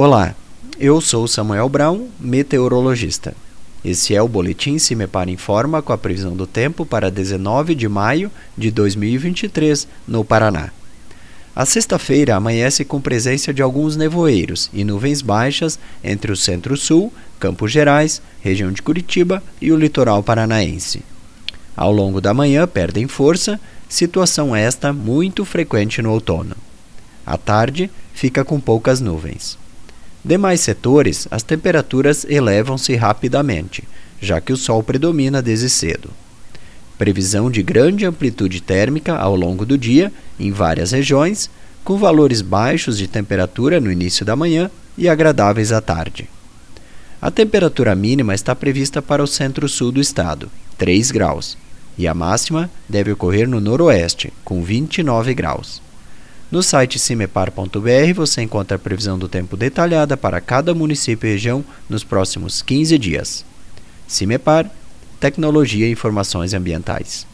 Olá, eu sou Samuel Brown, meteorologista. Esse é o Boletim Cimepar Informa com a previsão do tempo para 19 de maio de 2023, no Paraná. A sexta-feira amanhece com presença de alguns nevoeiros e nuvens baixas entre o centro-sul, Campos Gerais, região de Curitiba e o litoral paranaense. Ao longo da manhã perdem força, situação esta muito frequente no outono. À tarde, fica com poucas nuvens. Demais setores, as temperaturas elevam-se rapidamente, já que o sol predomina desde cedo. Previsão de grande amplitude térmica ao longo do dia em várias regiões, com valores baixos de temperatura no início da manhã e agradáveis à tarde. A temperatura mínima está prevista para o centro-sul do estado, 3 graus, e a máxima deve ocorrer no noroeste, com 29 graus. No site cimepar.br você encontra a previsão do tempo detalhada para cada município e região nos próximos 15 dias. Cimepar, Tecnologia e Informações Ambientais.